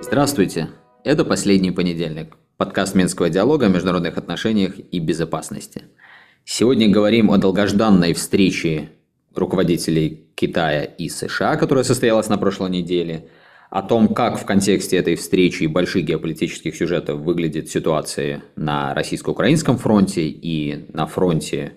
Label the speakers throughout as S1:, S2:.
S1: Здравствуйте! Это «Последний понедельник» – подкаст Минского диалога о международных отношениях и безопасности. Сегодня говорим о долгожданной встрече руководителей Китая и США, которая состоялась на прошлой неделе, о том, как в контексте этой встречи и больших геополитических сюжетов выглядит ситуация на российско-украинском фронте и на фронте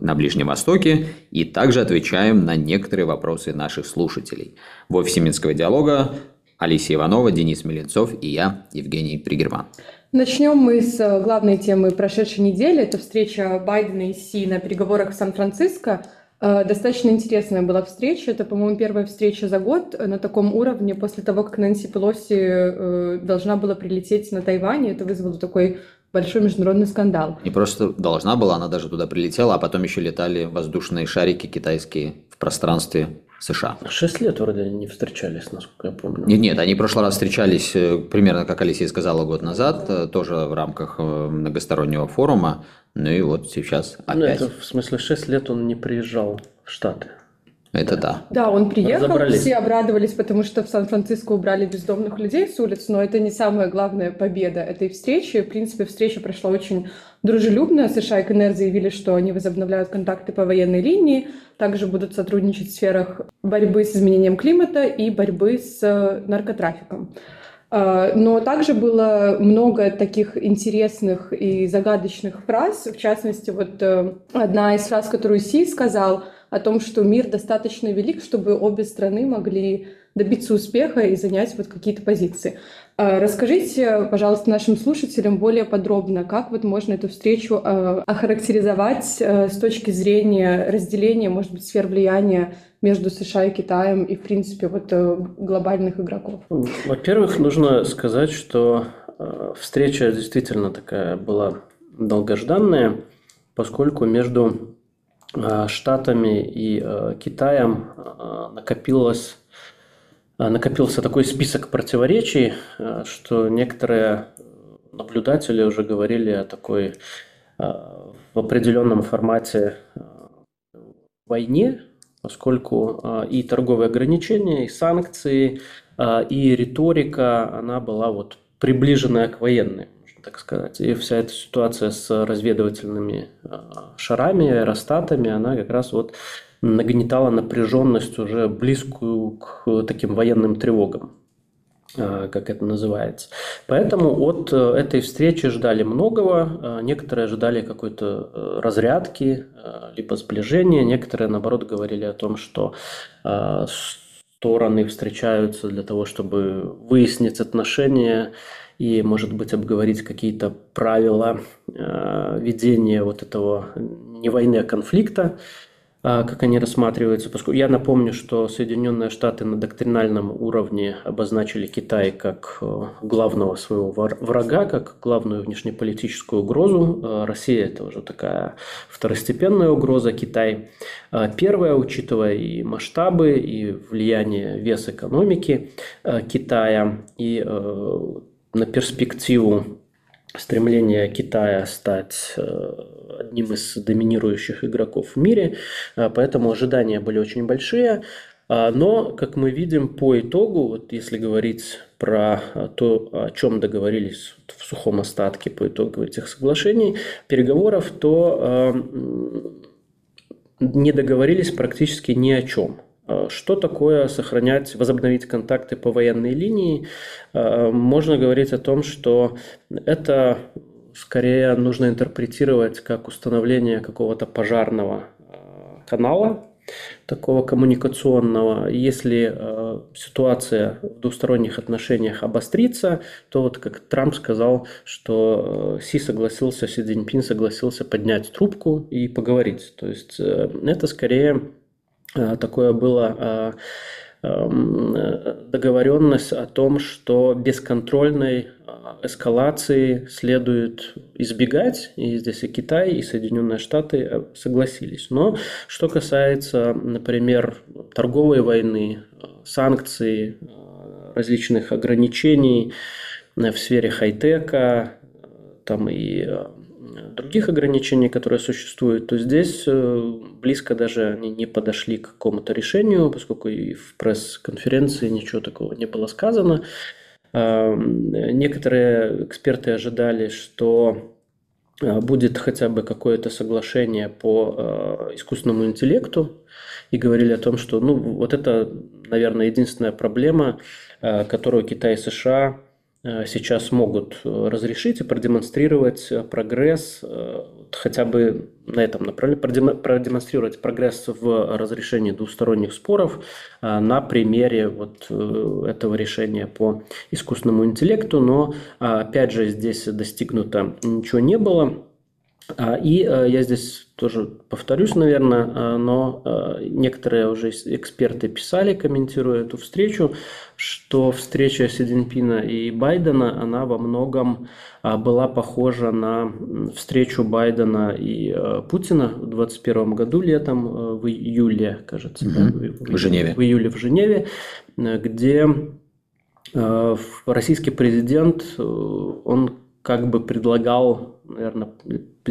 S1: на Ближнем Востоке, и также отвечаем на некоторые вопросы наших слушателей. В офисе Минского диалога Алисия Иванова, Денис Меленцов и я, Евгений Пригерман.
S2: Начнем мы с э, главной темы прошедшей недели. Это встреча Байдена и Си на переговорах в Сан-Франциско. Э, достаточно интересная была встреча. Это, по-моему, первая встреча за год на таком уровне после того, как Нэнси Пелоси э, должна была прилететь на Тайвань. Это вызвало такой большой международный скандал.
S1: Не просто должна была, она даже туда прилетела, а потом еще летали воздушные шарики китайские в пространстве США.
S3: Шесть лет вроде не встречались, насколько я помню.
S1: Нет, нет, они в прошлый раз встречались э, примерно, как Алисия сказала, год назад, э, тоже в рамках э, многостороннего форума. Ну и вот сейчас опять.
S3: Ну, это в смысле шесть лет он не приезжал в Штаты.
S1: Это да.
S2: Да, он приехал, все обрадовались, потому что в Сан-Франциско убрали бездомных людей с улиц, но это не самая главная победа этой встречи. В принципе, встреча прошла очень дружелюбно. США и КНР заявили, что они возобновляют контакты по военной линии, также будут сотрудничать в сферах борьбы с изменением климата и борьбы с наркотрафиком. А, но также было много таких интересных и загадочных фраз. В частности, вот э, одна из фраз, которую Си сказал – о том, что мир достаточно велик, чтобы обе страны могли добиться успеха и занять вот какие-то позиции. А, расскажите, пожалуйста, нашим слушателям более подробно, как вот можно эту встречу а, охарактеризовать а, с точки зрения разделения, может быть, сфер влияния между США и Китаем и, в принципе, вот э, глобальных игроков?
S3: Во-первых, нужно сказать, что встреча действительно такая была долгожданная, поскольку между Э, Штатами и э, Китаем э, накопилось, накопился такой список противоречий, что некоторые наблюдатели уже говорили о такой в определенном формате войне, поскольку и торговые ограничения, и санкции, и риторика, она была вот приближенная к военной так сказать. И вся эта ситуация с разведывательными а, шарами, аэростатами, она как раз вот нагнетала напряженность уже близкую к таким военным тревогам а, как это называется. Поэтому от э, этой встречи ждали многого. А, некоторые ожидали какой-то э, разрядки, либо сближения. Некоторые, наоборот, говорили о том, что стороны встречаются для того, чтобы выяснить отношения и, может быть, обговорить какие-то правила э, ведения вот этого не войны, а конфликта, э, как они рассматриваются. Поскольку я напомню, что Соединенные Штаты на доктринальном уровне обозначили Китай как э, главного своего врага, как главную внешнеполитическую угрозу. Э, Россия – это уже такая второстепенная угроза, Китай – первая, учитывая и масштабы, и влияние, вес экономики Китая, и на перспективу стремления Китая стать э, одним из доминирующих игроков в мире, э, поэтому ожидания были очень большие. А, но, как мы видим, по итогу, вот если говорить про э, то, о чем договорились в сухом остатке по итогу этих соглашений, переговоров, то не договорились практически ни о чем. Э, что такое сохранять, возобновить контакты по военной линии? Э, можно говорить о том, что это скорее нужно интерпретировать как установление какого-то пожарного э, канала, такого коммуникационного. Если ситуация в двусторонних отношениях обострится, то вот как Трамп сказал, что Си согласился, Си Цзиньпин согласился поднять трубку и поговорить. То есть это скорее Э, такое было э, эм, договоренность о том, что бесконтрольной э, эскалации следует избегать, и здесь и Китай, и Соединенные Штаты согласились. Но что касается, например, торговой войны, санкций, различных ограничений в сфере хай-тека, там и других ограничений, которые существуют, то здесь близко даже они не подошли к какому-то решению, поскольку и в пресс-конференции ничего такого не было сказано. Некоторые эксперты ожидали, что будет хотя бы какое-то соглашение по искусственному интеллекту, и говорили о том, что ну, вот это, наверное, единственная проблема, э, которую Китай и США э, сейчас могут э, разрешить и продемонстрировать прогресс, хотя бы на этом направлении, продемонстрировать прогресс в разрешении двусторонних споров на примере вот этого решения по искусственному интеллекту. Но, опять же, здесь достигнуто ничего не было. А, и э, я здесь тоже повторюсь, наверное, э, но э, некоторые уже эксперты писали, комментируя эту встречу, что встреча Си Цзиньпина и Байдена, она во многом была похожа на встречу Байдена и Путина в 2021 году летом, в июле, кажется, угу. да,
S1: в, в Женеве.
S3: В июле в Женеве, где российский президент, он как бы предлагал, наверное,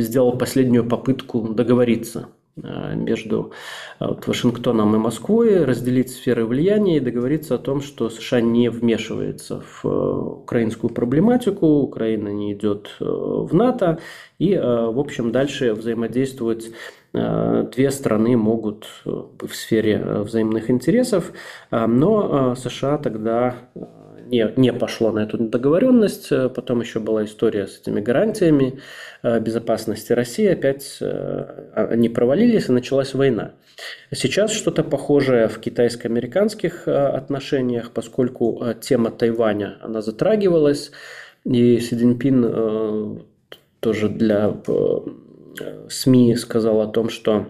S3: сделал последнюю попытку договориться э, между э, Вашингтоном и Москвой, разделить сферы влияния и договориться о том, что США не вмешивается в э, украинскую проблематику, Украина не идет в НАТО, и, в общем, дальше взаимодействовать две страны могут в сфере взаимных интересов, но США тогда не, не пошло на эту договоренность. Потом еще была история с этими гарантиями э, безопасности России. Опять э, они провалились, и началась война. Сейчас что-то похожее в китайско-американских э, отношениях, поскольку тема Тайваня, она затрагивалась, и Си Цзиньпин тоже для СМИ сказал о том, что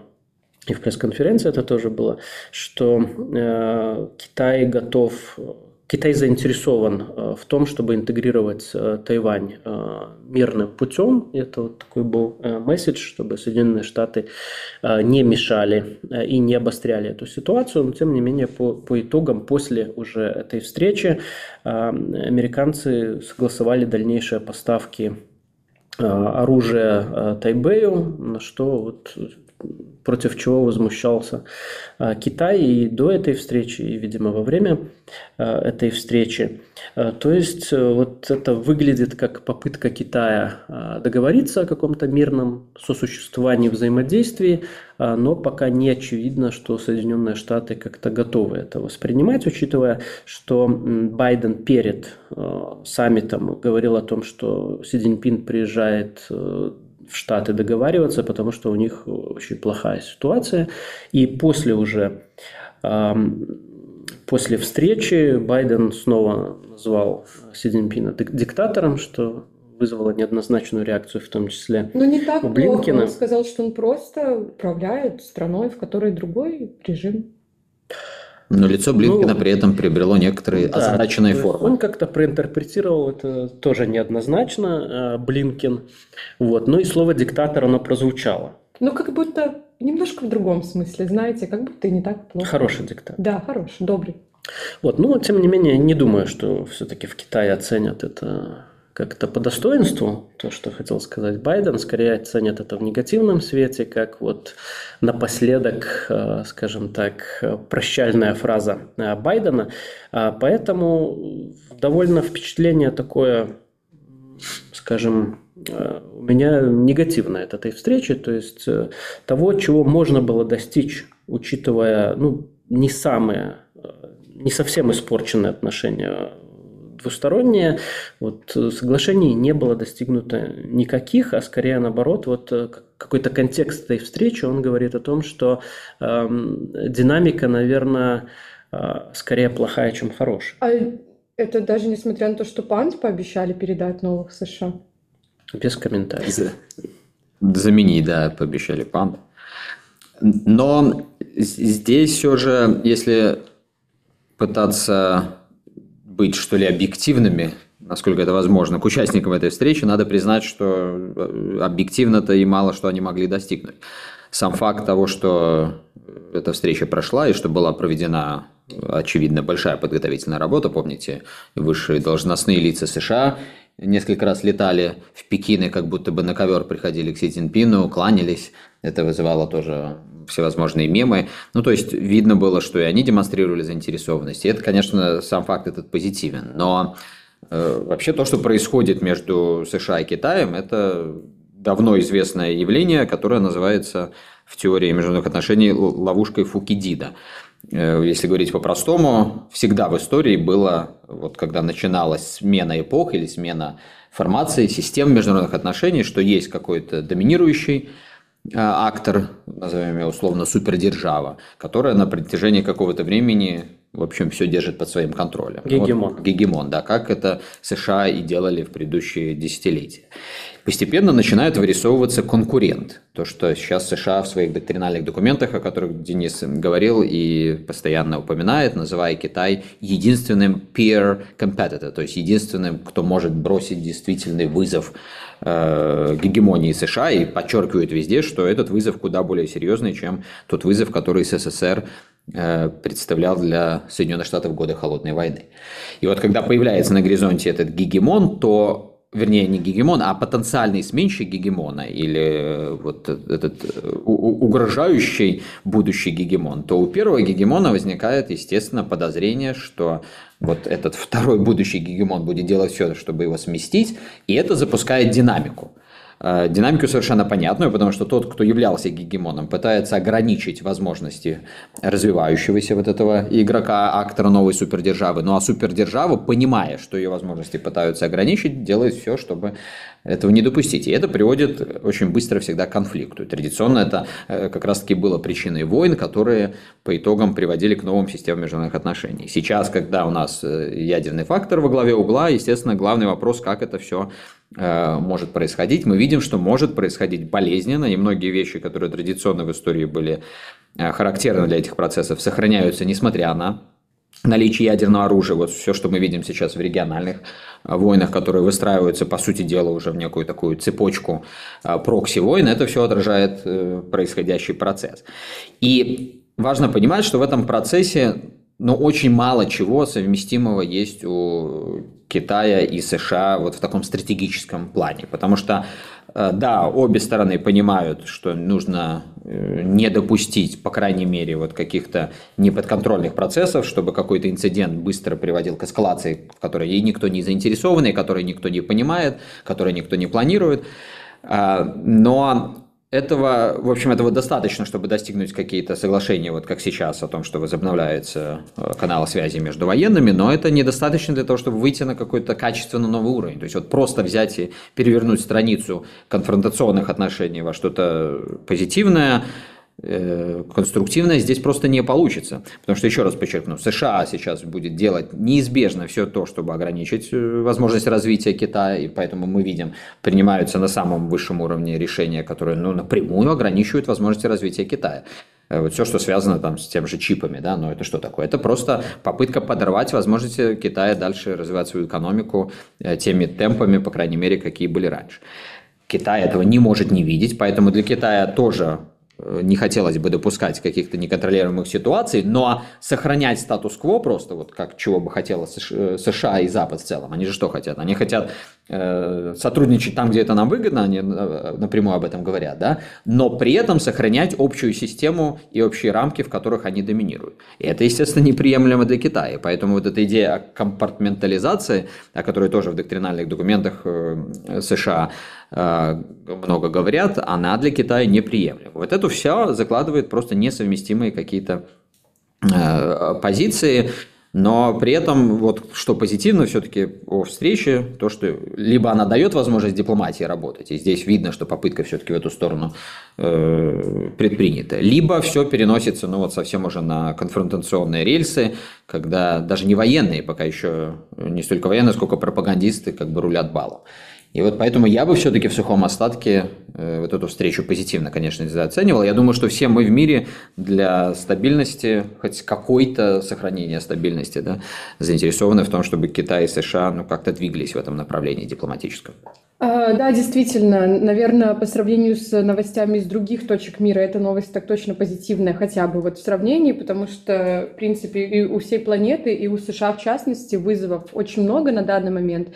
S3: и в пресс-конференции это тоже было, что Китай готов Китай заинтересован э, в том, чтобы интегрировать э, Тайвань э, мирным путем. Это вот такой был месседж, чтобы Соединенные Штаты не мешали и не обостряли эту ситуацию. Но тем не менее, по, по итогам, после уже этой встречи, американцы согласовали дальнейшие поставки оружия Тайбэю, на что вот против чего возмущался а, Китай и до этой встречи, и, видимо, во время а, этой встречи. А, то есть э, вот это выглядит как попытка Китая договориться о каком-то мирном сосуществовании, взаимодействии, но пока не очевидно, что Соединенные Штаты как-то готовы это воспринимать, учитывая, что Байден перед саммитом говорил о том, что Си Цзиньпин приезжает э, в Штаты договариваться, потому что у них очень плохая ситуация. И после уже, после встречи Байден снова назвал Си Цзиньпина диктатором, что вызвало неоднозначную реакцию, в том числе
S2: Ну, не так у Блинкина. Он сказал, что он просто управляет страной, в которой другой режим.
S1: Но лицо Блинкина ну, при этом приобрело некоторые да, означенные формы.
S3: Он как-то проинтерпретировал это тоже неоднозначно, э, Блинкин. Вот. Ну и слово «диктатор» оно прозвучало.
S2: Ну, как будто немножко в другом смысле, знаете, как будто и не так плохо.
S3: Хороший диктатор.
S2: Да, хороший, добрый.
S3: Вот, ну, тем не менее, не думаю, что все-таки в Китае оценят это как-то по достоинству, то, что хотел сказать Байден, скорее ценят это в негативном свете, как вот напоследок, э, скажем так, прощальная фраза э, Байдена. А поэтому довольно впечатление такое, скажем, э, у меня негативное от этой встречи, то есть того, чего можно было достичь, учитывая ну, не самые, не совсем испорченные отношения двустороннее. Вот э, соглашений не было достигнуто никаких, а скорее наоборот, вот э, какой-то контекст этой встречи, он говорит о том, что э, динамика, наверное, э, скорее плохая, чем хорошая.
S2: А это даже несмотря на то, что панд пообещали передать новых США?
S3: Без комментариев.
S1: Заменить, да, пообещали панд. Но здесь все же, если пытаться быть, что ли, объективными, насколько это возможно, к участникам этой встречи, надо признать, что э, объективно-то и мало что они могли достигнуть. Сам факт того, что эта встреча прошла и что была проведена, очевидно, большая подготовительная работа, помните, высшие должностные лица США несколько раз летали в Пекин и как будто бы на ковер приходили к Си Цзиньпину, кланялись. Это вызывало тоже всевозможные мемы. Ну, то есть, видно было, что и они демонстрировали заинтересованность. И это, конечно, сам факт этот позитивен. Но э, вообще то, что происходит между США и Китаем, это давно известное явление, которое называется в теории международных отношений ловушкой Фукидида. Э, если говорить по-простому, всегда в истории было, вот когда начиналась смена эпох или смена формации, систем международных отношений, что есть какой-то доминирующий актор, назовем его условно супердержава, которая на протяжении какого-то времени в общем, все держит под своим контролем.
S3: Гегемон.
S1: Вот, гегемон, да, как это США и делали в предыдущие десятилетия постепенно начинает вырисовываться конкурент. То, что сейчас США в своих доктринальных документах, о которых Денис говорил и постоянно упоминает, называя Китай единственным peer competitor, то есть единственным, кто может бросить действительный вызов э, гегемонии США и подчеркивает везде, что этот вызов куда более серьезный, чем тот вызов, который СССР представлял для Соединенных Штатов годы Холодной войны. И вот когда появляется на горизонте этот гегемон, то вернее, не гегемон, а потенциальный сменщик гегемона или э, вот этот э, угрожающий будущий гегемон, то у первого гегемона возникает, естественно, подозрение, что вот этот второй будущий гегемон будет делать все, чтобы его сместить, и это запускает динамику. Э, динамику совершенно понятную, потому что тот, кто являлся гегемоном, пытается ограничить возможности развивающегося вот этого игрока, актора новой супердержавы. Ну а супердержава, понимая, что ее возможности пытаются ограничить, делает все, чтобы этого не допустить. И это приводит очень быстро всегда к конфликту. Традиционно это э, как раз-таки было причиной войн, которые по итогам приводили к новым системам международных отношений. Сейчас, когда у нас э, ядерный фактор во главе угла, естественно, главный вопрос, как это все Э, может происходить. Мы видим, что может происходить болезненно, и многие вещи, которые традиционно в истории были э, характерны для этих процессов, сохраняются, несмотря на наличие ядерного оружия. Вот все, что мы видим сейчас в региональных э, войнах, которые выстраиваются, по сути дела, уже в некую такую цепочку прокси-войн, это все отражает происходящий процесс. И важно понимать, что в этом процессе но очень мало чего совместимого есть у Китая и США вот в таком стратегическом плане. Потому что, э, да, обе стороны понимают, что нужно э, не допустить, по крайней мере, вот каких-то неподконтрольных процессов, чтобы какой-то инцидент быстро приводил к эскалации, в которой и никто не заинтересован, и которой никто не понимает, которой никто не планирует. А, но этого, в общем, этого достаточно, чтобы достигнуть какие-то соглашения, вот как сейчас, о том, что возобновляется э, канал связи между военными, но это недостаточно для того, чтобы выйти на какой-то качественно новый уровень. То есть вот просто взять и перевернуть страницу конфронтационных отношений во что-то позитивное, конструктивное здесь просто не получится. Потому что, еще раз подчеркну, США сейчас будет делать неизбежно все то, чтобы ограничить э, возможность развития Китая, и поэтому мы видим, принимаются на самом высшем уровне решения, которые ну, напрямую ограничивают возможности развития Китая. Э, вот все, что связано там, с тем же чипами, да, но это что такое? Это просто попытка подорвать возможности Китая дальше развивать свою экономику теми темпами, по крайней мере, какие были раньше. Китай этого не может не видеть, поэтому для Китая тоже Э, не хотелось бы допускать каких-то неконтролируемых ситуаций, но сохранять статус-кво просто, вот как чего бы хотела США и Запад в целом. Они же что хотят? Они хотят э, сотрудничать там, где это нам выгодно, они э, напрямую об этом говорят, да, но при этом сохранять общую систему и общие рамки, в которых они доминируют. И это, естественно, неприемлемо для Китая. Поэтому вот эта идея компартментализации, о которой тоже в доктринальных документах э, США Э, много говорят, она для Китая неприемлема. Вот это все закладывает просто несовместимые какие-то э, позиции, но при этом, вот что позитивно все-таки о встрече, то, что либо она дает возможность дипломатии работать, и здесь видно, что попытка все-таки в эту сторону э, предпринята, либо все переносится, ну вот совсем уже на конфронтационные рельсы, когда даже не военные, пока еще не столько военные, сколько пропагандисты как бы рулят балом. И вот поэтому я бы все-таки в сухом остатке э, вот эту встречу позитивно, конечно, оценивал. Я думаю, что все мы в мире для стабильности, хоть какой-то сохранения стабильности, да, заинтересованы в том, чтобы Китай и США ну, как-то двигались в этом направлении дипломатическом.
S2: А, да, действительно, наверное, по сравнению с новостями из других точек мира, эта новость так точно позитивная, хотя бы вот в сравнении, потому что, в принципе, и у всей планеты, и у США в частности, вызовов очень много на данный момент.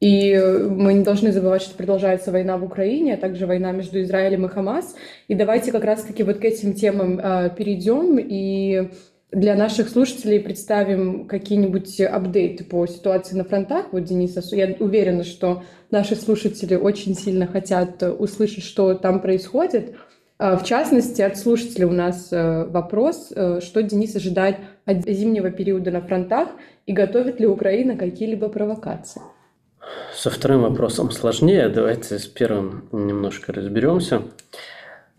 S2: И мы не должны забывать, что продолжается война в Украине, а также война между Израилем и Хамас. И давайте как раз-таки вот к этим темам э, перейдем и для наших слушателей представим какие-нибудь апдейты по ситуации на фронтах. Вот, Денис, я уверена, что наши слушатели очень сильно хотят услышать, что там происходит. А, в частности, от слушателя у нас э, вопрос, э, что Денис ожидает от зимнего периода на фронтах и готовит ли Украина какие-либо провокации?
S3: Со вторым вопросом сложнее. Давайте с первым немножко разберемся.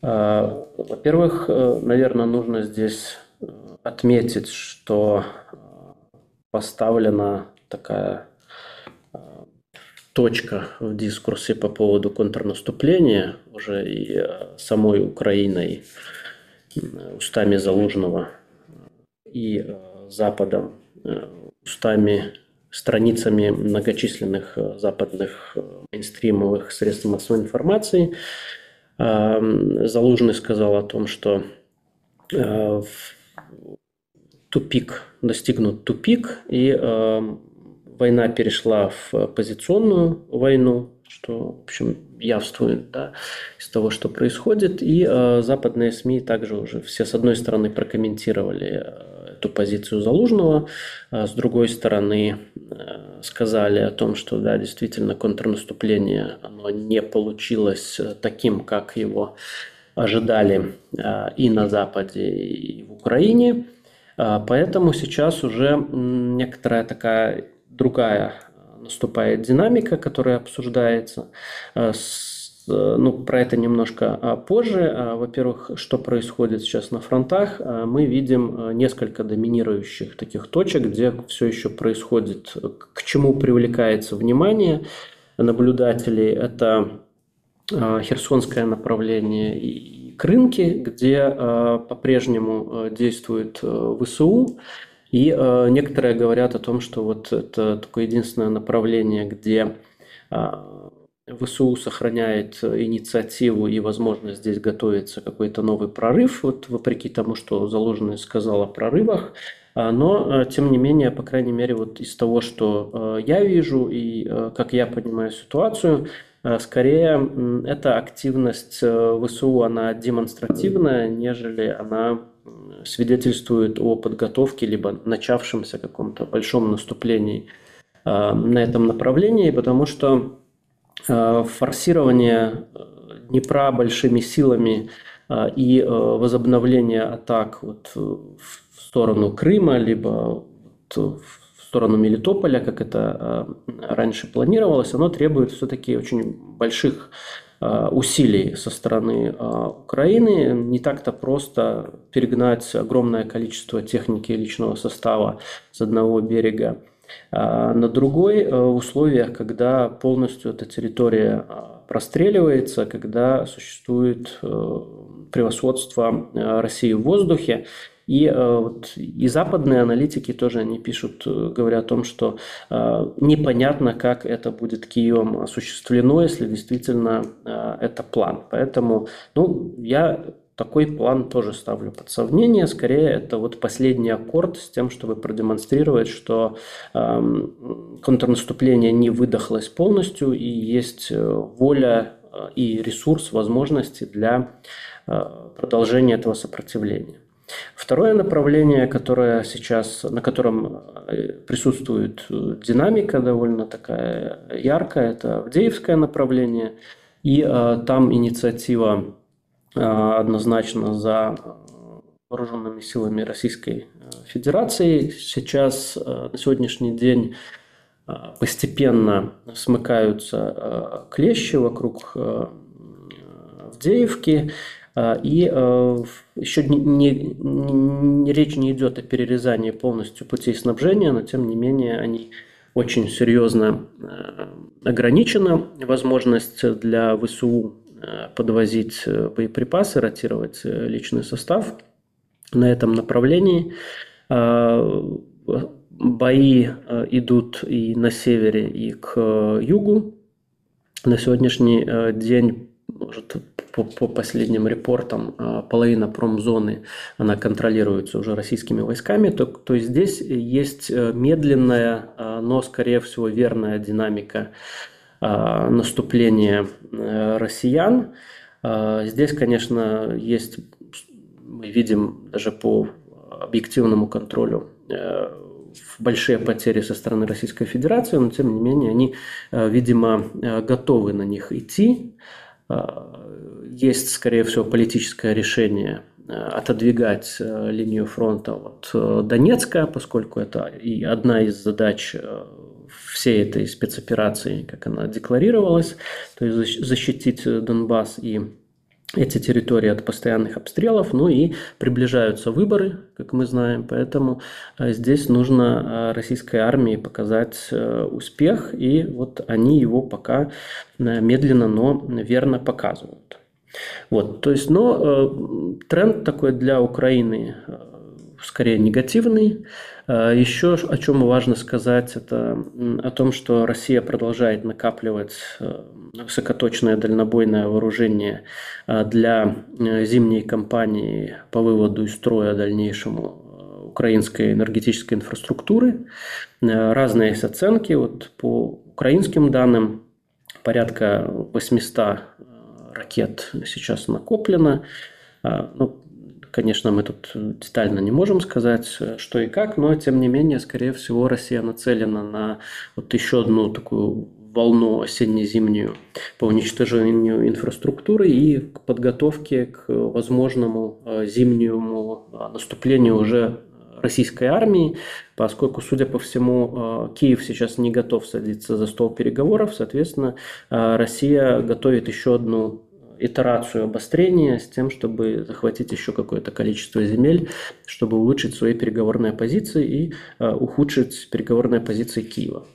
S3: А, во-первых, э, наверное, нужно здесь отметить, что поставлена такая точка в дискурсе по поводу контрнаступления уже и э, самой Украиной устами Залужного и э, Западом, э, устами, страницами многочисленных западных мейнстримовых средств массовой информации. Залужный сказал о том, что тупик, достигнут тупик, и война перешла в позиционную войну, что, в общем, явствует да, из того, что происходит. И э, западные СМИ также уже все, с одной стороны, прокомментировали э, эту позицию Залужного, а с другой стороны, э, сказали о том, что, да, действительно, контрнаступление, оно не получилось э, таким, как его ожидали э, и на Западе, и в Украине. Э, поэтому сейчас уже некоторая такая другая наступает динамика, которая обсуждается. Э, ну, про это немножко а, позже. А, во-первых, что происходит сейчас на фронтах? Мы видим несколько доминирующих таких точек, где все еще происходит, к чему привлекается внимание наблюдателей. Это Херсонское направление и Крынки, где по-прежнему действует ВСУ. И э, некоторые говорят о том, что вот это такое единственное направление, где э, ВСУ сохраняет инициативу и возможность здесь готовится какой-то новый прорыв, вот вопреки тому, что Заложенный сказал о прорывах. А, но, э, тем не менее, по крайней мере, вот из того, что э, я вижу и э, как я понимаю ситуацию, скорее эта активность ВСУ, она демонстративная, нежели она свидетельствует о подготовке либо начавшемся каком-то большом наступлении э, на этом направлении, потому что э, форсирование э, Днепра большими силами и возобновление атак вот в сторону Крыма, либо в сторону Мелитополя, как это раньше планировалось, оно требует все-таки очень больших Э, усилий со стороны э, Украины. Не так-то просто перегнать огромное количество техники и личного состава с одного берега э, на другой в условиях, когда полностью эта территория простреливается, когда существует превосходство России в воздухе. И, э, вот, и западные аналитики тоже они пишут, э, говорят о том, что э, непонятно, как это будет Киевом осуществлено, если действительно э, это план. Поэтому ну, я такой план тоже ставлю под сомнение. Скорее, это вот последний аккорд с тем, чтобы продемонстрировать, что э, контрнаступление не выдохлось полностью и есть э, воля и ресурс, возможности для продолжения этого сопротивления. Второе направление, которое сейчас, на котором э, присутствует э, динамика довольно такая яркая, это Авдеевское направление. И э, там инициатива э, однозначно за вооруженными силами Российской Федерации. Сейчас, э, на сегодняшний день, э, постепенно смыкаются клещи вокруг Авдеевки. И э, еще не, не, не, речь не идет о перерезании полностью путей снабжения, но тем не менее они очень серьезно э, ограничена возможность для ВСУ э, подвозить боеприпасы, ротировать личный состав на этом направлении. А, бои идут и на севере, и к югу. На сегодняшний день может, по, по последним репортам, половина промзоны, она контролируется уже российскими войсками, то, то здесь есть э, медленная, но, скорее всего, верная динамика а, наступления э, россиян. Здесь, конечно, есть, мы видим даже по объективному контролю э, большие потери со стороны Российской Федерации, но тем не менее они, видимо, готовы на них идти есть, скорее всего, политическое решение э, отодвигать э, линию фронта от э, Донецка, поскольку это и одна из задач всей этой спецоперации, как она декларировалась, то есть защитить Донбасс и эти территории от постоянных обстрелов, ну и приближаются выборы, как мы знаем, поэтому здесь нужно российской армии показать успех, и вот они его пока медленно, но верно показывают. Вот, то есть, но э, тренд такой для Украины э, скорее негативный. Э, еще о чем важно сказать, это о том, что Россия продолжает накапливать э, высокоточное дальнобойное вооружение э, для э, зимней кампании по выводу из строя дальнейшему э, украинской энергетической инфраструктуры. Разные есть оценки. Вот по украинским данным порядка 800 ракет сейчас накоплено. А, ну, конечно, мы тут детально не можем сказать, что и как, но тем не менее, скорее всего, Россия нацелена на вот еще одну такую волну осенне-зимнюю по уничтожению инфраструктуры и к подготовке к возможному а, зимнему наступлению уже российской армии, поскольку, судя по всему, Киев сейчас не готов садиться за стол переговоров, соответственно, Россия готовит еще одну итерацию обострения с тем, чтобы захватить еще какое-то количество земель, чтобы улучшить свои переговорные позиции и э, ухудшить переговорные позиции Киева.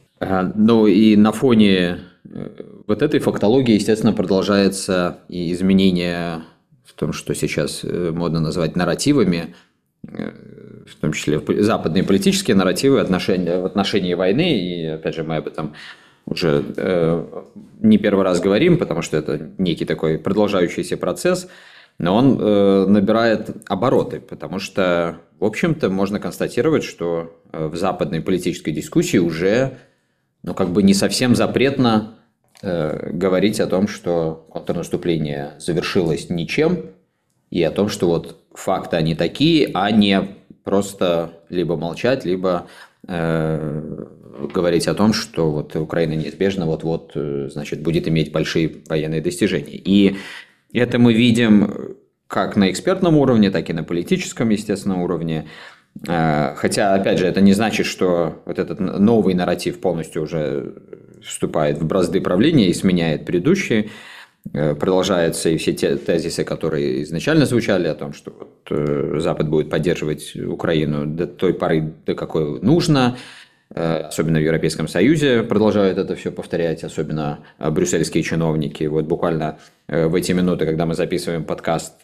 S1: Ну и на фоне э, вот этой фактологии, естественно, продолжается и изменение в том, что сейчас э, модно называть нарративами, в том числе западные политические нарративы отношения, в отношении войны, и опять же мы об этом уже э, не первый раз говорим, потому что это некий такой продолжающийся процесс, но он э, набирает обороты, потому что, в общем-то, можно констатировать, что э, в западной политической дискуссии уже, ну, как бы не совсем запретно э, говорить о том, что контрнаступление завершилось ничем, и о том, что вот факты они такие, а не просто либо молчать, либо э, говорить о том, что вот Украина неизбежно вот-вот, э, значит, будет иметь большие военные достижения. И это мы видим как на экспертном уровне, так и на политическом, естественно, уровне. Э, хотя, опять же, это не значит, что вот этот новый нарратив полностью уже вступает в бразды правления и сменяет предыдущие. Э, продолжаются и все те тезисы, которые изначально звучали о том, что вот Запад будет поддерживать Украину до той поры, до какой нужно, особенно в Европейском Союзе продолжают это все повторять, особенно э, брюссельские чиновники. Вот буквально э, в эти минуты, когда мы записываем подкаст,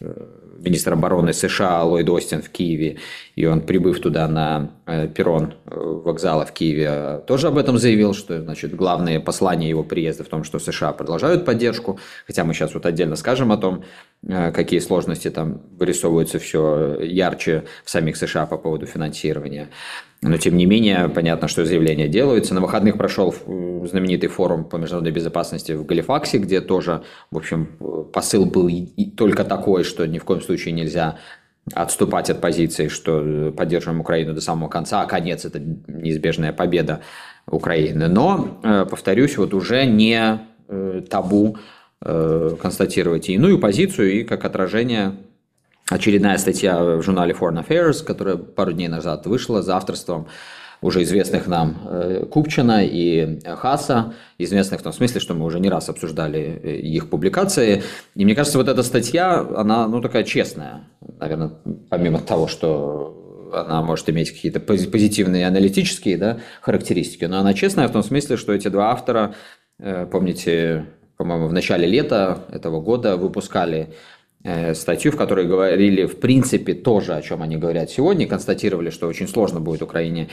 S1: министр обороны США Ллойд Остин в Киеве, и он, прибыв туда на перрон вокзала в Киеве, тоже об этом заявил, что значит, главное послание его приезда в том, что США продолжают поддержку, хотя мы сейчас вот отдельно скажем о том, какие сложности там вырисовываются все ярче в самих США по поводу финансирования. Но, тем не менее, понятно, что заявления делаются. На выходных прошел знаменитый форум по международной безопасности в Галифаксе, где тоже, в общем, посыл был только такой, что ни в коем случае нельзя отступать от позиции, что поддерживаем Украину до самого конца, а конец – это неизбежная победа Украины. Но, э, повторюсь, вот уже не э, табу э, констатировать и иную позицию, и как отражение очередная статья в журнале Foreign Affairs, которая пару дней назад вышла за авторством уже известных нам э, Купчина и Хаса, известных в том смысле, что мы уже не раз обсуждали э, их публикации. И мне кажется, вот эта статья, она ну, такая честная, наверное, помимо того, что она может иметь какие-то позитивные аналитические да, характеристики, но она честная в том смысле, что эти два автора, э, помните, по-моему, в начале лета этого года выпускали статью, в которой говорили, в принципе, тоже, о чем они говорят сегодня, констатировали, что очень сложно будет Украине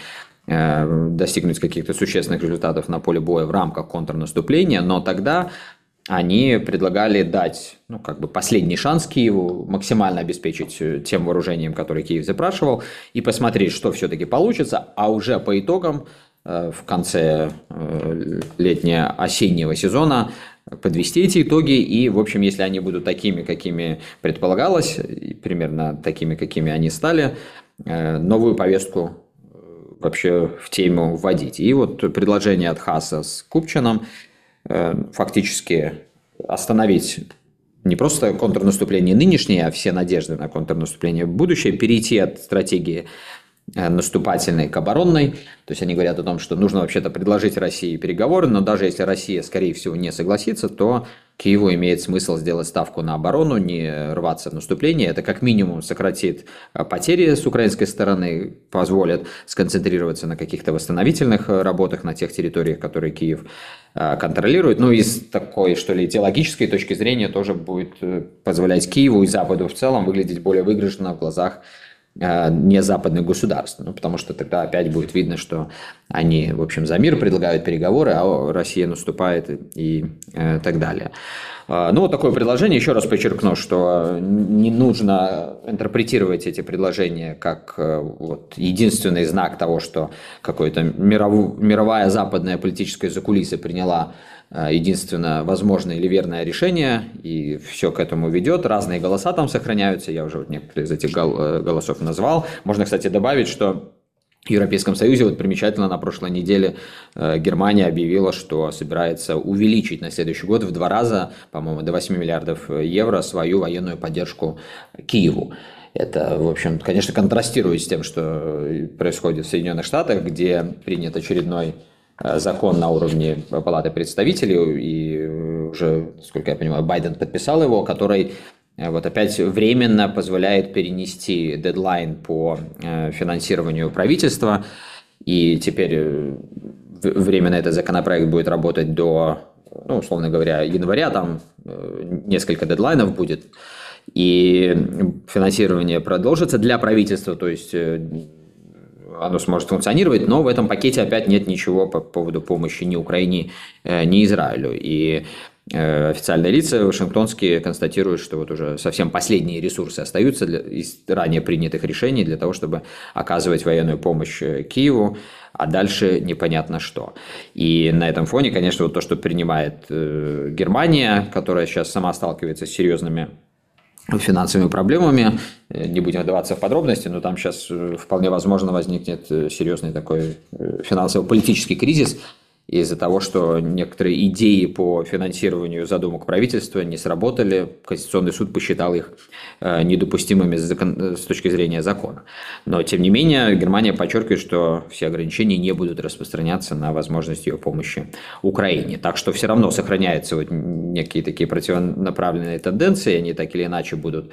S1: э, достигнуть каких-то существенных результатов на поле боя в рамках контрнаступления, но тогда они предлагали дать ну, как бы последний шанс Киеву, максимально обеспечить э, тем вооружением, которое Киев запрашивал, и посмотреть, что все-таки получится, а уже по итогам э, в конце э, летнего-осеннего сезона подвести эти итоги, и, в общем, если они будут такими, какими предполагалось, примерно такими, какими они стали, новую повестку вообще в тему вводить. И вот предложение от Хаса с Купчином – Э, фактически остановить не просто контрнаступление нынешнее, а все надежды на контрнаступление в будущее, перейти от стратегии Э, наступательной к оборонной. То есть они говорят о том, что нужно вообще-то предложить России переговоры, но даже если Россия, скорее всего, не согласится, то Киеву имеет смысл сделать ставку на оборону, не рваться в наступление. Это как минимум сократит э, потери с украинской стороны, позволит сконцентрироваться на каких-то восстановительных э, работах на тех территориях, которые Киев контролирует. Ну и с такой, что ли, теологической точки зрения тоже будет позволять Киеву и Западу в целом выглядеть более выигрышно в глазах Э, не западных государств, ну, потому что тогда опять будет видно, что они, в общем, за мир предлагают переговоры, а Россия наступает и, и э, так далее. Э, ну, вот такое предложение, еще раз подчеркну, что не нужно интерпретировать эти предложения как вот, единственный знак того, что какая-то миров, мировая западная политическая закулиса приняла Э, единственно возможное или верное решение, и все к этому ведет. Разные голоса там сохраняются, я уже вот некоторые из этих э, голосов назвал. Можно, кстати, добавить, что в Европейском Союзе, вот примечательно, на прошлой неделе э, Германия объявила, что собирается увеличить на следующий год в два раза, по-моему, до 8 миллиардов евро свою военную поддержку Киеву. Это, в общем, конечно, контрастирует с тем, что происходит в Соединенных Штатах, где принят очередной Э, закон на уровне Палаты представителей, и уже, насколько я понимаю, Байден подписал его, который э, вот опять временно позволяет перенести дедлайн по э, финансированию правительства, и теперь временно этот законопроект будет работать до, ну, условно говоря, января, там несколько дедлайнов будет, и финансирование продолжится для правительства, то есть оно сможет функционировать, но в этом пакете опять нет ничего по поводу помощи ни Украине, э, ни Израилю. И э, официальные лица вашингтонские констатируют, что вот уже совсем последние ресурсы остаются для, из ранее принятых решений для того, чтобы оказывать военную помощь э, Киеву, а дальше непонятно что. И на этом фоне, конечно, вот то, что принимает Германия, которая сейчас сама сталкивается с серьезными финансовыми проблемами. Э, не будем вдаваться в подробности, но там сейчас э, вполне возможно возникнет э, серьезный такой финансово-политический кризис, из-за того, что некоторые идеи по финансированию задумок правительства не сработали, Конституционный суд посчитал их э, недопустимыми с точки зрения закона. Но, тем не менее, Германия подчеркивает, что все ограничения не будут распространяться на возможность ее помощи Украине. Так что все равно сохраняются вот некие такие противонаправленные тенденции, они так или иначе будут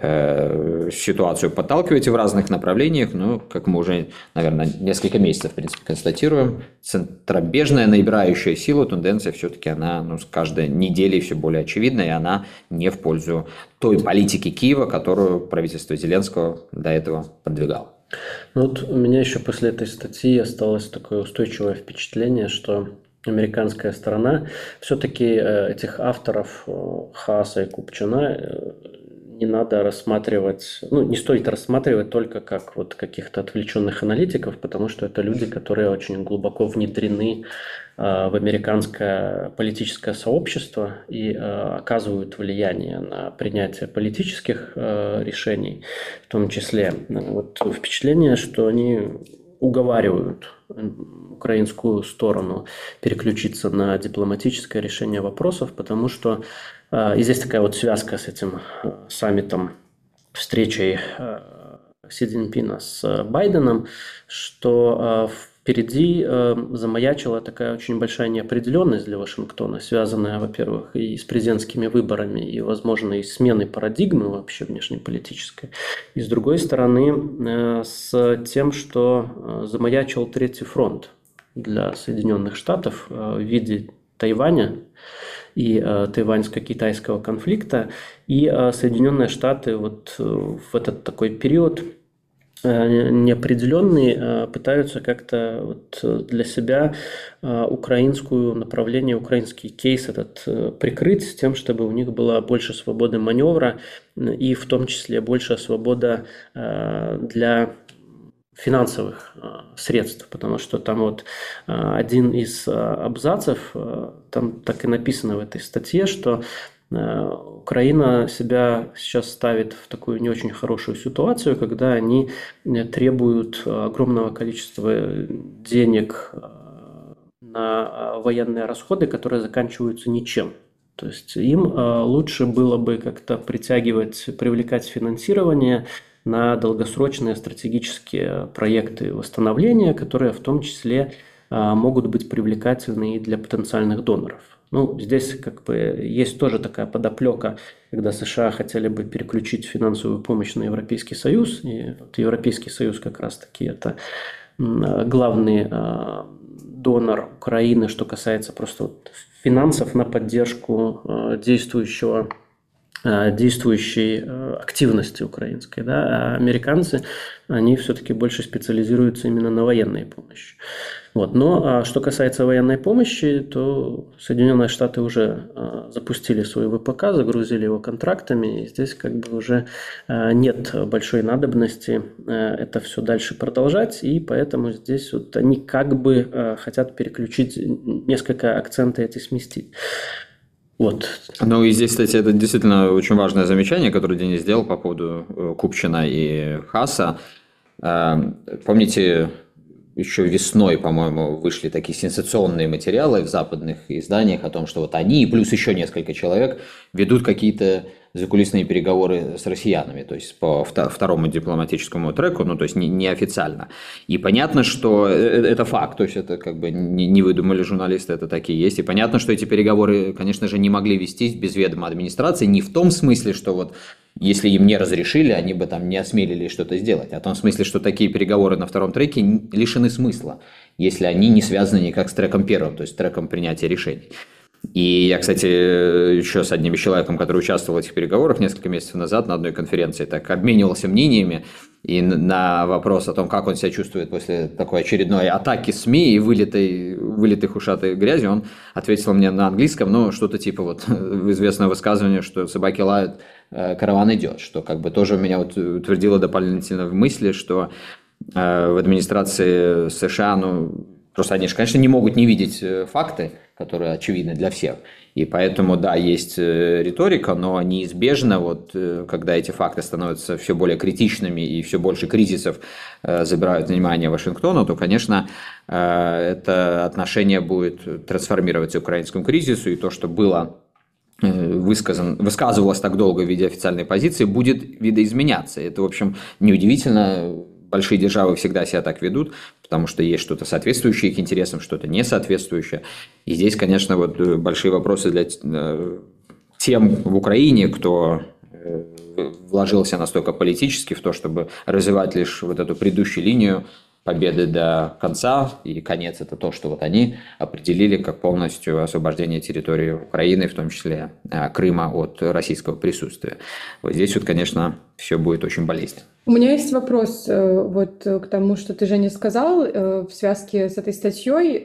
S1: Э, ситуацию подталкивать в разных направлениях, но, как мы уже, наверное, несколько месяцев, в принципе, констатируем, центробежная набирающая силу тенденция все-таки она ну, с каждой неделей все более очевидна, и она не в пользу той политики Киева, которую правительство Зеленского до этого продвигало.
S3: Ну вот у меня еще после этой статьи осталось такое устойчивое впечатление, что американская сторона все-таки э, этих авторов э, Хаса и Купчина не надо рассматривать, ну, не стоит рассматривать только как вот каких-то отвлеченных аналитиков, потому что это люди, которые очень глубоко внедрены э, в американское политическое сообщество и э, оказывают влияние на принятие политических э, решений, в том числе. Вот впечатление, что они уговаривают украинскую сторону переключиться на дипломатическое решение вопросов, потому что и здесь такая вот связка с этим э, саммитом, встречей э, Си Цзиньпина с Байденом, что э, впереди замаячила такая очень большая неопределенность для Вашингтона, связанная, во-первых, и с президентскими выборами, и, возможно, и сменой парадигмы вообще внешнеполитической. И, с другой стороны, с тем, что замаячил Третий фронт для Соединенных Штатов в виде Тайваня, и э, тайваньско-китайского конфликта. И э, Соединенные Штаты вот э, в этот такой период неопределенные, э, пытаются как-то вот для себя украинскую направление, украинский кейс этот прикрыть с тем, чтобы у них была больше свободы маневра и в том числе больше свобода для финансовых средств, потому что там вот один из абзацев, там так и написано в этой статье, что Э, Украина себя сейчас ставит в такую не очень хорошую ситуацию, когда они э, требуют огромного количества денег э, на военные расходы, которые заканчиваются ничем. То есть им лучше было бы как-то притягивать, привлекать финансирование на долгосрочные стратегические проекты восстановления, которые в том числе могут быть привлекательны и для потенциальных доноров. Ну, здесь как бы есть тоже такая подоплека, когда США хотели бы переключить финансовую помощь на Европейский Союз, и вот Европейский Союз как раз-таки это главный а, донор Украины, что касается просто финансов на поддержку а, действующего а, действующей активности украинской. Да? А американцы, они все-таки больше специализируются именно на военной помощи. Вот. Но а что касается военной помощи, то Соединенные Штаты уже а, запустили свой ВПК, загрузили его контрактами, и здесь как бы уже а, нет большой надобности а, это все дальше продолжать, и поэтому здесь вот они как бы а, хотят переключить несколько акценты эти сместить.
S1: Вот. Ну и здесь, кстати, это действительно очень важное замечание, которое Денис сделал по поводу э, Купчина и Хаса. А, помните, еще весной, по-моему, вышли такие сенсационные материалы в западных изданиях о том, что вот они и плюс еще несколько человек ведут какие-то закулисные переговоры с россиянами, то есть по второму дипломатическому треку, ну то есть неофициально. И понятно, что э, э, это факт, то есть это как бы не выдумали журналисты, это такие есть. И понятно, что эти переговоры, конечно же, не могли вестись без ведома администрации, не в том смысле, что вот если им не разрешили, они бы там не осмелились что-то сделать. А в том смысле, что такие переговоры на втором треке лишены смысла, если они не связаны никак с треком первым, то есть треком принятия решений. И я, кстати, еще с одним человеком, который участвовал в этих переговорах несколько месяцев назад на одной конференции, так обменивался мнениями, и на вопрос о том, как он себя чувствует после такой очередной атаки СМИ и вылитой, вылитых ушатой грязи, он ответил мне на английском, ну, что-то типа вот известное высказывание, что собаки лают, Э, караван идет, что как бы тоже меня утвердило дополнительно в мысли, что э, в администрации США, ну, просто они же, конечно, не могут не видеть э, факты, которые очевидны для всех. И поэтому, да, есть риторика, но неизбежно, вот, когда эти факты становятся все более критичными и все больше кризисов забирают внимание Вашингтону, то, конечно, это отношение будет трансформироваться к украинскому кризису, и то, что было Э, высказан, высказывалась так долго в виде официальной позиции, будет видоизменяться. Это, в общем, неудивительно. Большие державы всегда себя так ведут, потому что есть что-то соответствующее их интересам, что-то не соответствующее. И здесь, конечно, вот э, большие вопросы для э, тем в Украине, кто вложился настолько политически в то, чтобы развивать лишь вот эту предыдущую линию победы до конца, и конец это то, что вот они определили как полностью освобождение территории Украины, в том числе а, Крыма от российского присутствия. Вот здесь вот, конечно, все будет очень болезненно.
S2: У меня есть вопрос э, вот к тому, что ты, Женя, сказал э, в связке с этой статьей.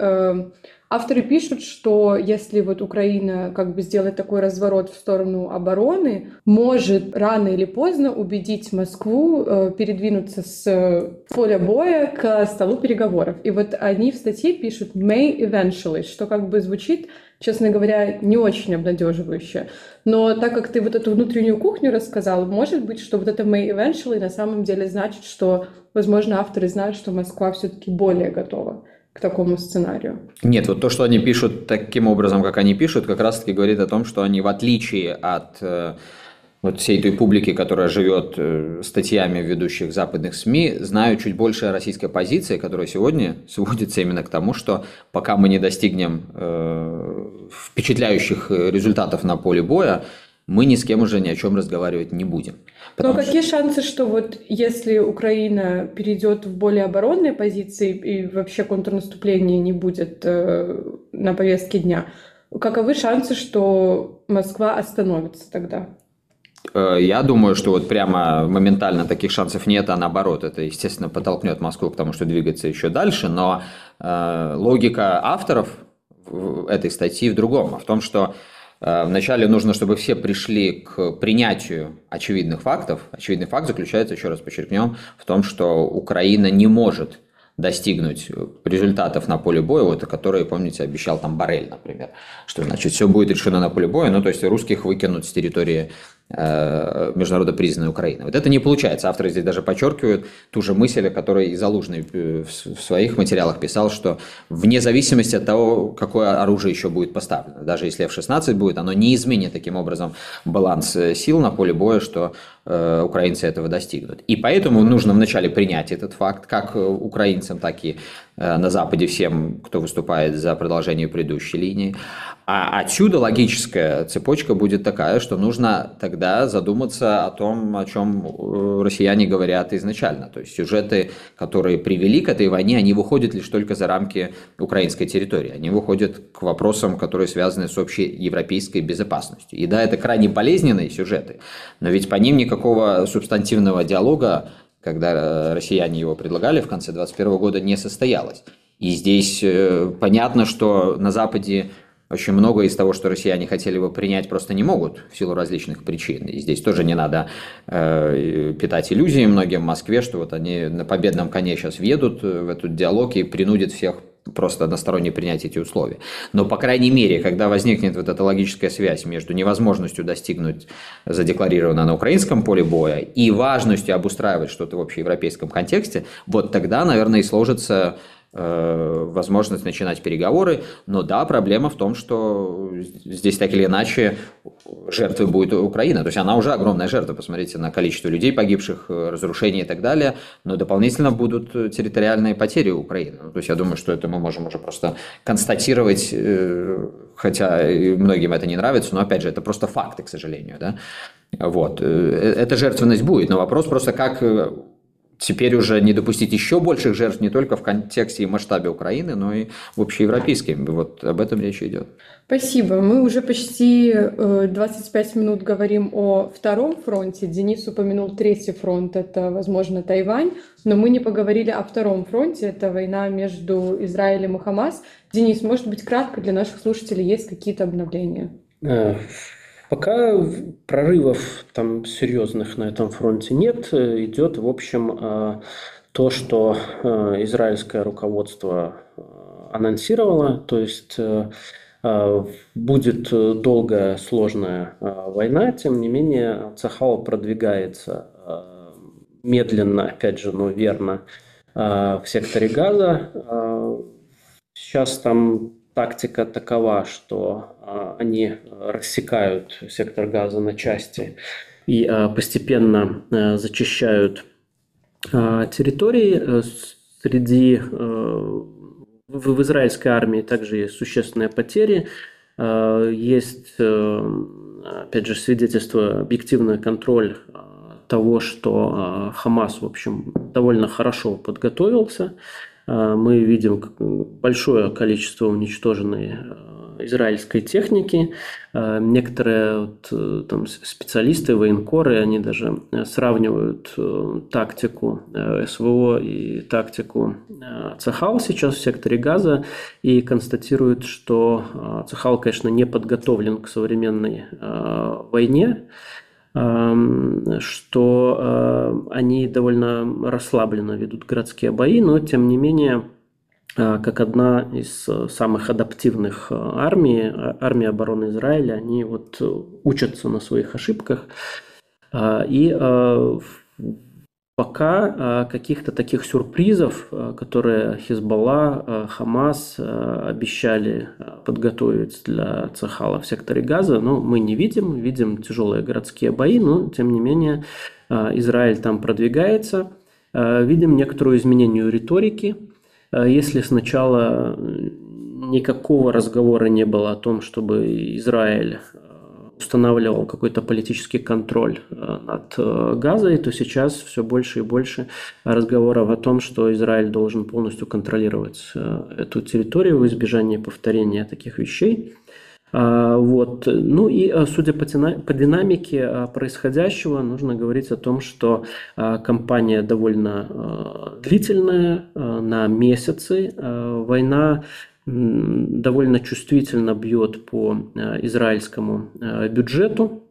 S2: Э, Авторы пишут, что если вот Украина как бы сделает такой разворот в сторону обороны, может рано или поздно убедить Москву э, передвинуться с поля боя к столу переговоров. И вот они в статье пишут «may eventually», что как бы звучит честно говоря, не очень обнадеживающе. Но так как ты вот эту внутреннюю кухню рассказал, может быть, что вот это may eventually на самом деле значит, что, возможно, авторы знают, что Москва все-таки более готова к такому сценарию?
S1: Нет, вот то, что они пишут таким образом, как они пишут, как раз-таки говорит о том, что они в отличие от э, вот всей той публики, которая живет э, статьями ведущих западных СМИ, знают чуть больше российской позиции, которая сегодня сводится именно к тому, что пока мы не достигнем э, впечатляющих результатов на поле боя, мы ни с кем уже ни о чем разговаривать не будем.
S2: Но какие что... шансы, что вот если Украина перейдет в более оборонные позиции и вообще контрнаступления не будет э, на повестке дня, каковы шансы, что Москва остановится тогда?
S1: Э, я думаю, что вот прямо моментально таких шансов нет, а наоборот, это, естественно, подтолкнет Москву к тому, что двигаться еще дальше, но э, логика авторов этой статьи в другом, а в том, что вначале нужно, чтобы все пришли к принятию очевидных фактов. Очевидный факт заключается, еще раз подчеркнем, в том, что Украина не может достигнуть результатов на поле боя, вот, которые, помните, обещал там Барель, например, что, значит, все будет решено на поле боя, ну, то есть русских выкинут с территории Э, международно признанной Украины. Вот это не получается. Авторы здесь даже подчеркивают ту же мысль, о которой и Залужный э, в своих материалах писал, что вне зависимости от того, какое оружие еще будет поставлено, даже если F-16 будет, оно не изменит таким образом баланс э, сил на поле боя, что э, украинцы этого достигнут. И поэтому нужно вначале принять этот факт, как украинцам, так и э, на Западе всем, кто выступает за продолжение предыдущей линии. А отсюда логическая цепочка будет такая, что нужно тогда задуматься о том, о чем э, россияне говорят изначально. То есть сюжеты, которые привели к этой войне, они выходят лишь только за рамки украинской территории. Они выходят к вопросам, которые связаны с общей европейской безопасностью. И да, это крайне болезненные сюжеты, но ведь по ним никакого субстантивного диалога, когда э, россияне его предлагали в конце 2021 года, не состоялось. И здесь э, понятно, что на Западе очень многое из того, что россияне хотели бы принять, просто не могут в силу различных причин. И здесь тоже не надо э, питать иллюзии многим в Москве, что вот они на победном коне сейчас въедут в этот диалог и принудят всех просто односторонне принять эти условия. Но, по крайней мере, когда возникнет вот эта логическая связь между невозможностью достигнуть задекларированного на украинском поле боя и важностью обустраивать что-то в общеевропейском контексте, вот тогда, наверное, и сложится возможность начинать переговоры. Но да, проблема в том, что здесь так или иначе жертвой будет Украина. То есть она уже огромная жертва. Посмотрите на количество людей погибших, э, разрушений и так далее. Но дополнительно будут территориальные потери Украины. То есть я думаю, что это мы можем уже просто констатировать, э, хотя многим это не нравится, но опять же это просто факты, к сожалению. Да? Вот. Эта жертвенность будет, но вопрос просто как теперь уже не допустить еще больших жертв не только в контексте и масштабе Украины, но и в общеевропейском. Вот об этом речь идет.
S2: Спасибо. Мы уже почти 25 э, минут говорим о втором фронте. Денис упомянул третий фронт, это, возможно, Тайвань, но мы не поговорили о втором фронте, это война между Израилем и Хамас. Денис, может быть, кратко для наших слушателей есть какие-то обновления?
S3: Э, Пока прорывов там серьезных на этом фронте нет. Идет, в общем, э, то, что э, израильское руководство э, анонсировало, то есть будет долгая, сложная война, тем не менее Цахал продвигается медленно, опять же, но верно в секторе Газа. Сейчас там тактика такова, что а, они рассекают сектор газа на части и а, постепенно а, зачищают территории. Э, среди э, в израильской армии также есть существенные потери. Есть, э, опять же, свидетельство, объективный контроль того, что Хамас, в общем, довольно хорошо подготовился. А, мы видим большое количество уничтоженной э, израильской техники. А, некоторые вот, э, там, специалисты, военкоры, они даже э, сравнивают тактику СВО и тактику Цахал сейчас в секторе Газа и констатируют, что Цахал, конечно, не подготовлен к современной войне, что э, они довольно расслабленно ведут городские бои, но тем не менее, э, как одна из самых адаптивных э, армий, армия обороны Израиля, они вот учатся на своих ошибках. И Пока а, каких-то таких сюрпризов, а, которые Хизбалла, а, Хамас обещали подготовить для Цахала в секторе Газа, но мы не видим. Видим тяжелые городские бои, но тем не менее Израиль там продвигается. Видим некоторую изменение риторики. Если сначала никакого разговора не было о том, чтобы Израиль устанавливал какой-то политический контроль э, над э, Газой, то сейчас все больше и больше разговоров о том, что Израиль должен полностью контролировать э, эту территорию в избежании повторения таких вещей. Вот. Ну и судя по динамике происходящего, нужно говорить о том, что кампания довольно длительная, на месяцы. Война довольно чувствительно бьет по израильскому бюджету.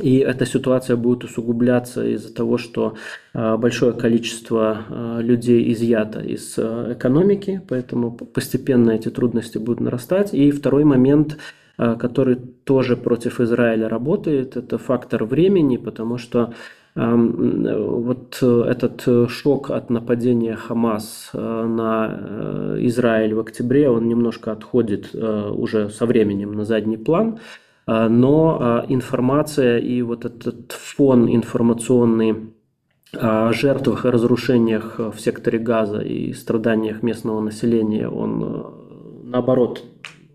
S3: И эта ситуация будет усугубляться из-за того, что а, большое количество людей изъято из экономики, поэтому постепенно эти трудности будут нарастать. И второй момент, который тоже против Израиля работает, это фактор времени, потому что вот этот шок от нападения Хамас на Израиль в октябре, он немножко отходит уже со временем на задний план. Но информация и вот этот фон информационный о жертвах и разрушениях в секторе газа и страданиях местного населения, он э, наоборот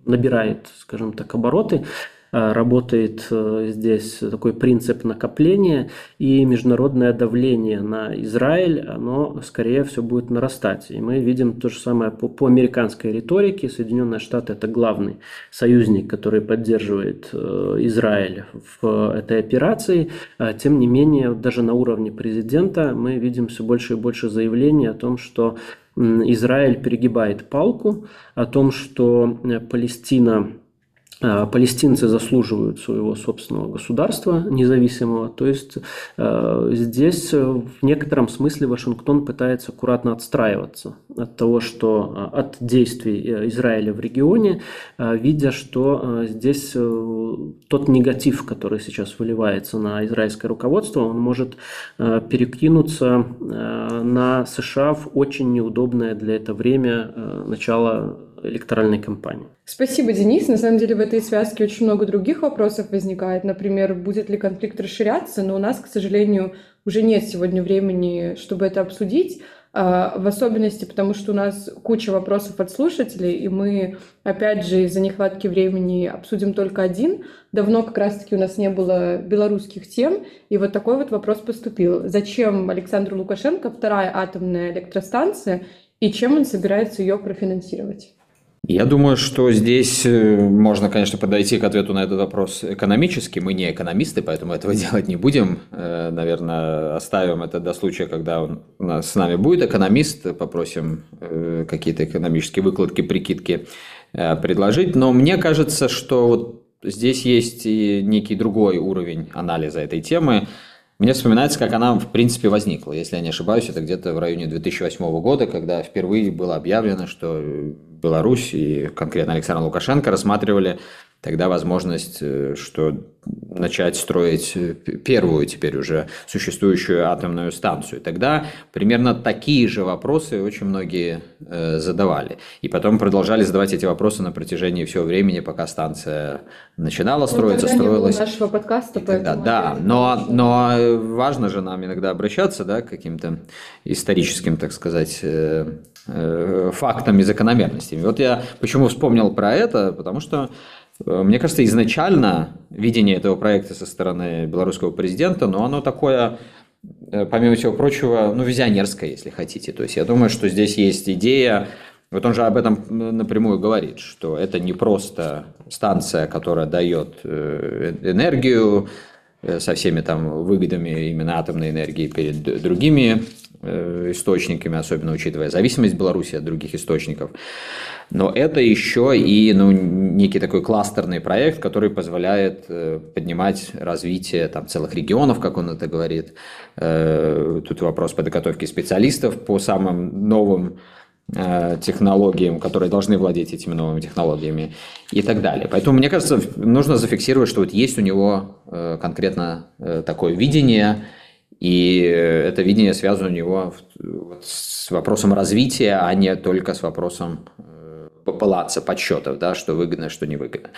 S3: набирает, скажем так, обороты. Э, работает э, здесь такой принцип накопления и международное давление на Израиль, оно скорее все будет нарастать. И мы видим то же самое по, по американской риторике. Соединенные Штаты – это главный союзник, который поддерживает э, Израиль в этой операции. Тем не менее, даже на уровне президента мы видим все больше и больше заявлений о том, что Израиль перегибает палку, о том, что Палестина а, палестинцы заслуживают своего собственного государства независимого. То есть э, здесь э, в некотором смысле Вашингтон пытается аккуратно отстраиваться от того, что э, от действий Израиля в регионе, видя, что здесь тот негатив, который сейчас выливается на израильское руководство, он может перекинуться на США в очень неудобное для этого время начало электоральной кампании.
S2: Спасибо, Денис. На самом деле в этой связке очень много других вопросов возникает. Например, будет ли конфликт расширяться, но у нас, к сожалению, уже нет сегодня времени, чтобы это обсудить. А, в особенности потому, что у нас куча вопросов от слушателей, и мы, опять же, из-за нехватки времени обсудим только один. Давно как раз-таки у нас не было белорусских тем, и вот такой вот вопрос поступил. Зачем Александру Лукашенко вторая атомная электростанция, и чем он собирается ее профинансировать?
S1: Я думаю, что здесь э, можно, конечно, подойти к ответу на этот вопрос экономически. Мы не экономисты, поэтому этого делать не будем. Э, наверное, оставим это до случая, когда нас с нами будет экономист, попросим э, какие-то экономические выкладки, прикидки предложить. Но мне кажется, что вот здесь есть и некий другой уровень анализа этой темы. Мне вспоминается, как она, в принципе, возникла. Если я не ошибаюсь, это где-то в районе 2008 года, когда впервые было объявлено, что Беларусь и конкретно Александр Лукашенко рассматривали тогда возможность, э, что начать строить э, первую теперь уже существующую атомную станцию. Тогда примерно такие же вопросы очень многие э, задавали. И потом продолжали задавать эти вопросы на протяжении всего времени, пока станция начинала ну, строиться, ну, строилась.
S2: Не нашего подкаста,
S1: тогда, да, но, но важно же нам иногда обращаться да, к каким-то историческим, так сказать, фактам и закономерностями. Вот я почему вспомнил про это, потому что Э, мне кажется, изначально видение этого проекта со стороны белорусского президента, но оно такое, э, помимо всего прочего, ну, визионерское, если хотите. То есть я думаю, что здесь есть идея, вот он же об этом напрямую говорит, что это не просто станция, которая дает э, энергию со всеми там выгодами именно атомной энергии перед другими источниками, особенно учитывая зависимость Беларуси от других источников. Но это еще и ну, некий такой кластерный проект, который позволяет э, поднимать развитие там, целых регионов, как он это говорит. Э, тут вопрос подготовки специалистов по самым новым э, технологиям, которые должны владеть этими новыми технологиями и так далее. Поэтому, мне кажется, нужно зафиксировать, что вот есть у него конкретно такое видение, и это видение связано у него с вопросом развития, а не только с вопросом баланса подсчетов, да, что выгодно, что невыгодно.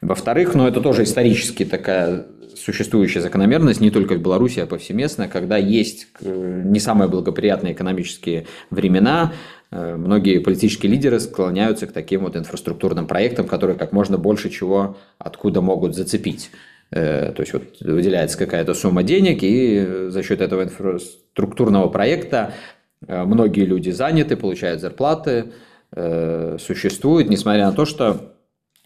S1: Во-вторых, ну это тоже исторически такая существующая закономерность не только в Беларуси, а повсеместно, когда есть э, не самые благоприятные экономические времена, э, многие политические лидеры склоняются к таким вот инфраструктурным проектам, которые как можно больше чего откуда могут зацепить. Э, то есть вот выделяется какая-то сумма денег, и за счет этого инфраструктурного проекта многие люди заняты, получают зарплаты, существует, несмотря на то, что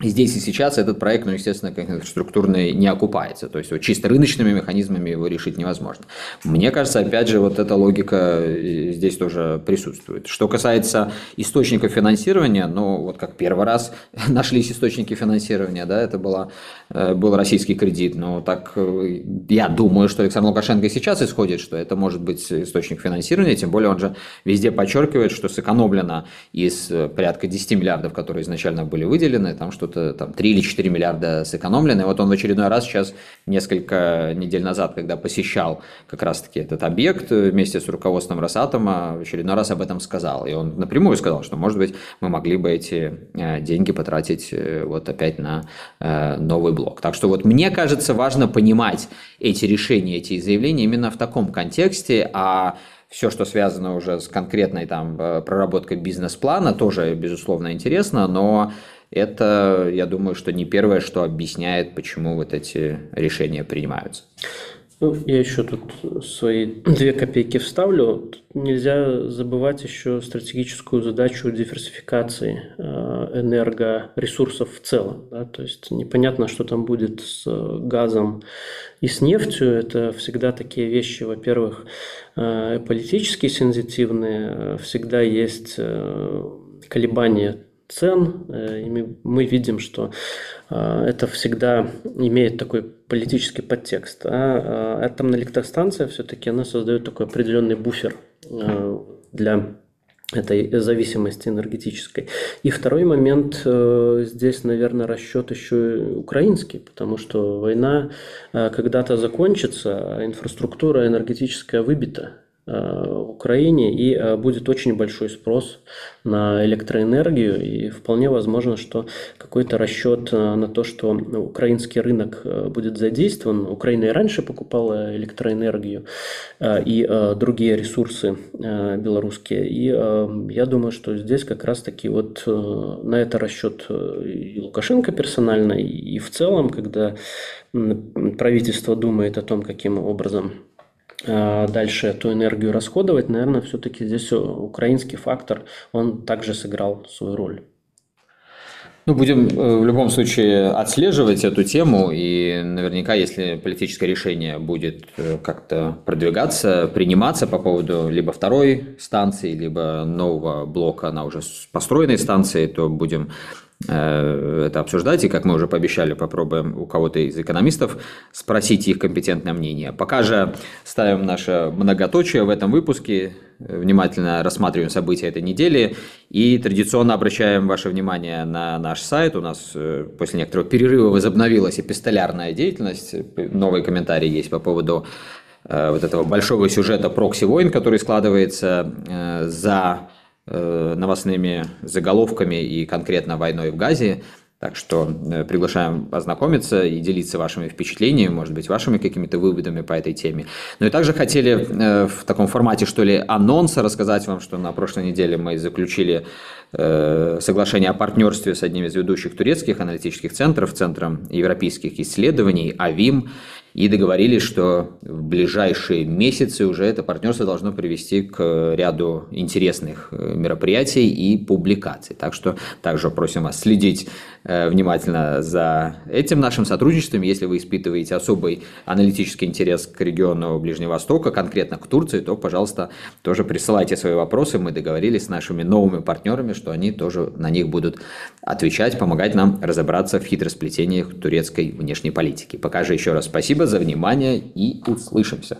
S1: Здесь и сейчас этот проект, ну, естественно, как структурный не окупается. То есть вот чисто рыночными механизмами его решить невозможно. Мне кажется, опять же, вот эта логика э, здесь тоже присутствует. Что касается источников финансирования, ну, вот как первый раз нашлись источники финансирования, да, это была, э, был российский кредит. Но так э, я думаю, что Александр Лукашенко сейчас исходит, что это может быть источник финансирования, тем более он же везде подчеркивает, что сэкономлено из порядка 10 миллиардов, которые изначально были выделены, там что что-то там 3 или 4 миллиарда сэкономлены. И вот он в очередной раз сейчас, несколько недель назад, когда посещал как раз-таки этот объект вместе с руководством Росатома, в очередной раз об этом сказал. И он напрямую сказал, что, может быть, мы могли бы эти э, деньги потратить э, вот опять на э, новый блок. Так что вот мне кажется, важно понимать эти решения, эти заявления именно в таком контексте, а все, что связано уже с конкретной там проработкой бизнес-плана, тоже, безусловно, интересно, но это, я думаю, что не первое, что объясняет, почему вот эти решения принимаются.
S3: Ну, я еще тут свои две копейки вставлю. Тут нельзя забывать еще стратегическую задачу диверсификации э, энергоресурсов в целом. Да? То есть непонятно, что там будет с газом и с нефтью. Это всегда такие вещи, во-первых, э, политически сензитивные. Всегда есть э, колебания цен, э, мы видим, что э, это всегда имеет такой политический подтекст. А атомная электростанция все-таки она создает такой определенный буфер э, для этой зависимости энергетической. И второй момент здесь, наверное, расчет еще украинский, потому что война когда-то закончится, а инфраструктура энергетическая выбита. Э, Украине, и э, будет очень большой спрос на электроэнергию, и вполне возможно, что какой-то расчет э, на то, что украинский рынок будет задействован. Украина и раньше покупала электроэнергию и другие ресурсы белорусские, и я думаю, что здесь как раз-таки вот на это расчет и Лукашенко персонально, и в целом, когда правительство думает о том, каким образом дальше эту энергию расходовать, наверное, все-таки здесь украинский фактор, он также сыграл свою роль.
S1: Ну, будем э, в любом случае отслеживать эту тему, и наверняка, если политическое решение будет э, как-то продвигаться, приниматься по поводу либо второй станции, либо нового блока на уже построенной станции, то будем это обсуждать, и, как мы уже пообещали, попробуем у кого-то из экономистов спросить их компетентное мнение. Пока же ставим наше многоточие в этом выпуске, внимательно рассматриваем события этой недели и традиционно обращаем ваше внимание на наш сайт. У нас э, после некоторого перерыва возобновилась эпистолярная деятельность, новые комментарии есть по поводу э, вот этого большого сюжета прокси-войн, который складывается за Э, новостными заголовками и конкретно войной в Газе. Так что э, приглашаем ознакомиться и делиться вашими впечатлениями, может быть, вашими какими-то выводами по этой теме. Ну и также хотели э, в таком формате, что ли, анонса рассказать вам, что на прошлой неделе мы заключили соглашение о партнерстве с одним из ведущих турецких аналитических центров, Центром европейских исследований, АВИМ и договорились, что в ближайшие месяцы уже это партнерство должно привести к ряду интересных э, мероприятий и публикаций. Так что также просим вас следить э, внимательно за этим нашим сотрудничеством. Если вы испытываете особый аналитический интерес к региону Ближнего Востока, конкретно к Турции, то, пожалуйста, тоже присылайте свои вопросы. Мы договорились с нашими новыми партнерами, что они тоже на них будут отвечать, помогать нам разобраться в хитросплетениях турецкой внешней политики. Пока же еще раз спасибо за внимание и услышимся.